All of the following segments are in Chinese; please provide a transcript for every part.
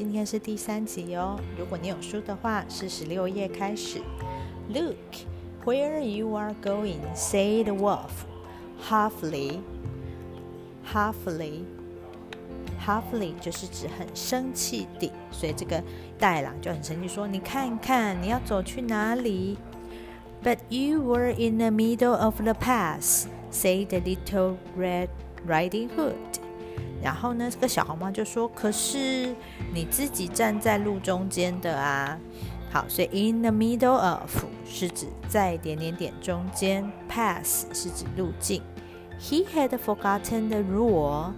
今天是第三集哦。如果你有书的话，是十六页开始。Look where you are going, said the wolf，halfly，halfily，halfily 就是指很生气地，所以这个大野狼就很生气，说：“你看看，你要走去哪里？”But you were in the middle of the path, said the little Red Riding Hood. 然后呢，这个小红帽就说：“可是你自己站在路中间的啊。”好，所以 in the middle of 是指在点点点中间，pass 是指路径。He had forgotten the rule,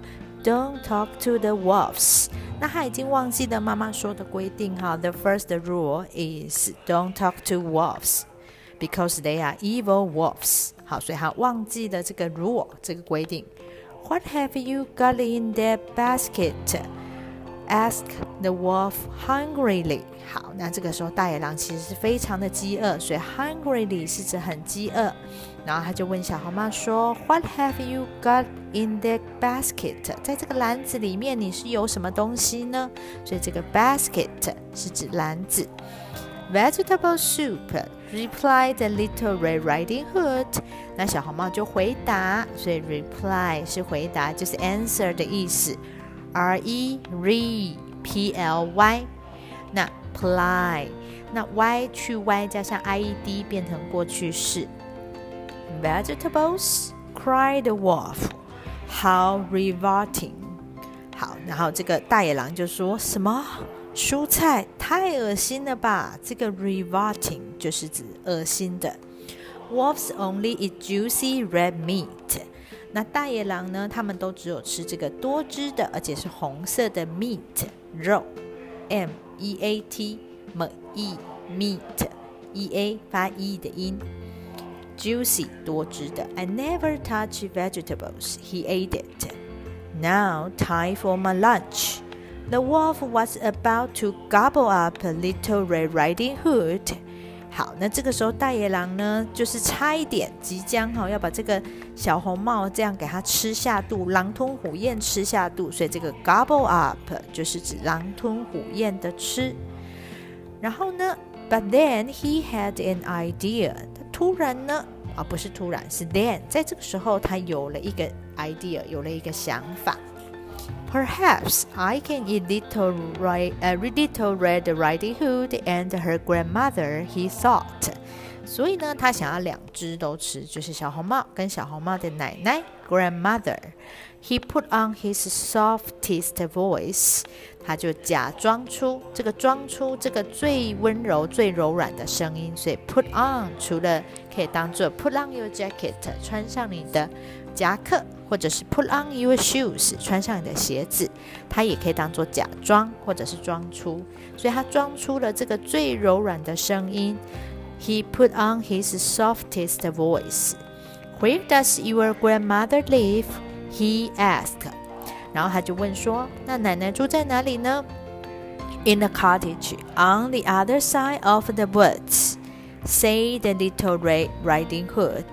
don't talk to the wolves。那他已经忘记了妈妈说的规定哈。The first rule is don't talk to wolves because they are evil wolves。好，所以他忘记了这个 rule 这个规定。What have you got in that basket? asked the wolf hungrily. 好，那这个时候大野狼其实是非常的饥饿，所以 hungrily 是指很饥饿。然后他就问小红帽说：“What have you got in that basket？在这个篮子里面你是有什么东西呢？”所以这个 basket 是指篮子。Vegetable soup replied the little Red Riding Hood。那小红帽就回答，所以 reply 是回答，就是 answer 的意思。R E re P L Y。那 ply 那 y 去 y 加上 i e d 变成过去式。Vegetables cried the wolf. How revolting！好，然后这个大野狼就说什么？ 蔬菜太恶心了吧？这个 revolting 就是指恶心的。Wolves only eat juicy red meat。那大野狼呢？他们都只有吃这个多汁的，而且是红色的 meat 肉。M E A T M E meat E A 发 E 的音。Juicy 多汁的。I never touch vegetables. He ate it. Now time for my lunch. The wolf was about to gobble up a little Red Riding Hood. 好，那这个时候大野狼呢，就是差一点即将哈要把这个小红帽这样给它吃下肚，狼吞虎咽吃下肚，所以这个 gobble up 就是指狼吞虎咽的吃。然后呢，but then he had an idea，他突然呢，啊不是突然，是 then，在这个时候他有了一个 idea，有了一个想法。Perhaps I can eat little, ri uh, little Red Riding Hood and her grandmother, he thought. 所以呢，他想要两只都吃，就是小红帽跟小红帽的奶奶 grandmother。He put on his softest voice，他就假装出这个装出这个最温柔、最柔软的声音。所以 put on 除了可以当做 put on your jacket，穿上你的 夹克。或者是 put on your shoes，穿上你的鞋子，它也可以当做假装或者是装出，所以他装出了这个最柔软的声音。He put on his softest voice. Where does your grandmother live? He asked. 然后他就问说：“那奶奶住在哪里呢？”In a cottage on the other side of the woods, said the little Red Riding Hood.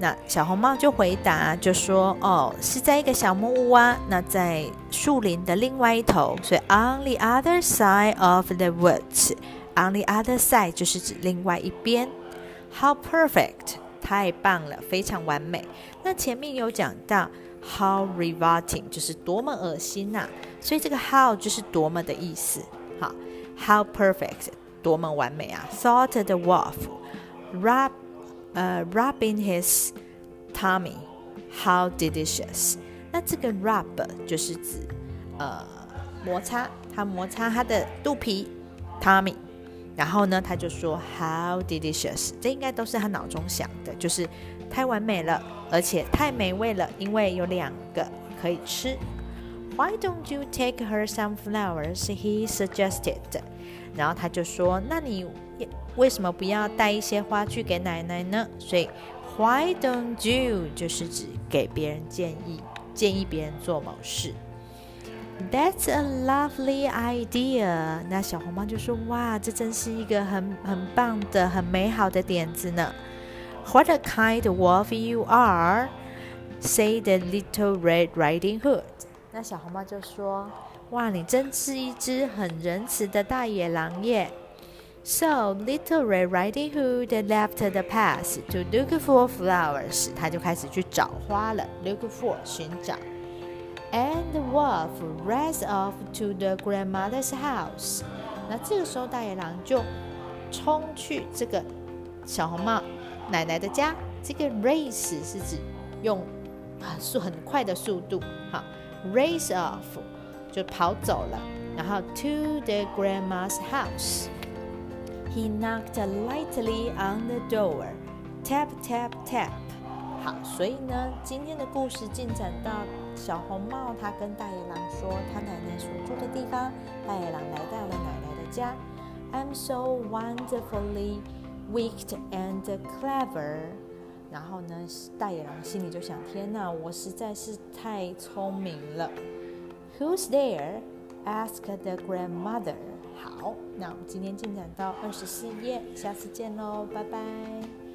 那小红帽就回答，就说：“哦，是在一个小木屋啊。那在树林的另外一头，所以 on the other side of the woods，on the other side 就是指另外一边。How perfect，太棒了，非常完美。那前面有讲到 how revolting，就是多么恶心呐。所以这个 how 就是多么的意思。好，how perfect，多么完美啊。Thought the wolf，rub。呃，rubbing his tummy, how delicious。那这个 rub 就是指呃摩擦，他摩擦他的肚皮 tummy，然后呢，他就说 how delicious。这应该都是他脑中想的，就是太完美了，而且太美味了，因为有两个可以吃。Why don't you take her some flowers? He suggested。然后他就说，那你。为什么不要带一些花去给奶奶呢？所以，Why don't you 就是指给别人建议，建议别人做某事。That's a lovely idea。那小红帽就说：“哇，这真是一个很很棒的、很美好的点子呢。”What a kind wolf you are，said the little Red Riding Hood。 那小红帽就说。哇，你真是一只很仁慈的大野狼耶！” So little Red Riding Hood left the path to look for flowers. 他就开始去找花了，look for 寻找。And the wolf raced off to the grandmother's house. 那这个时候大野狼就冲去这个小红帽奶奶的家。这个 race 是指用啊速很快的速度，好，race off 就跑走了。然后 to the grandma's house. He knocked lightly on the door. Tap tap tap. 好，所以呢，今天的故事进展到小红帽，他跟大野狼说他奶奶所住的地方。大野狼来到了奶奶的家。I'm so wonderfully wicked and clever. 然后呢，大野狼心里就想：天哪，我实在是太聪明了。Who's there? Ask the grandmother. 好，那我们今天进展到二十四页，下次见喽，拜拜。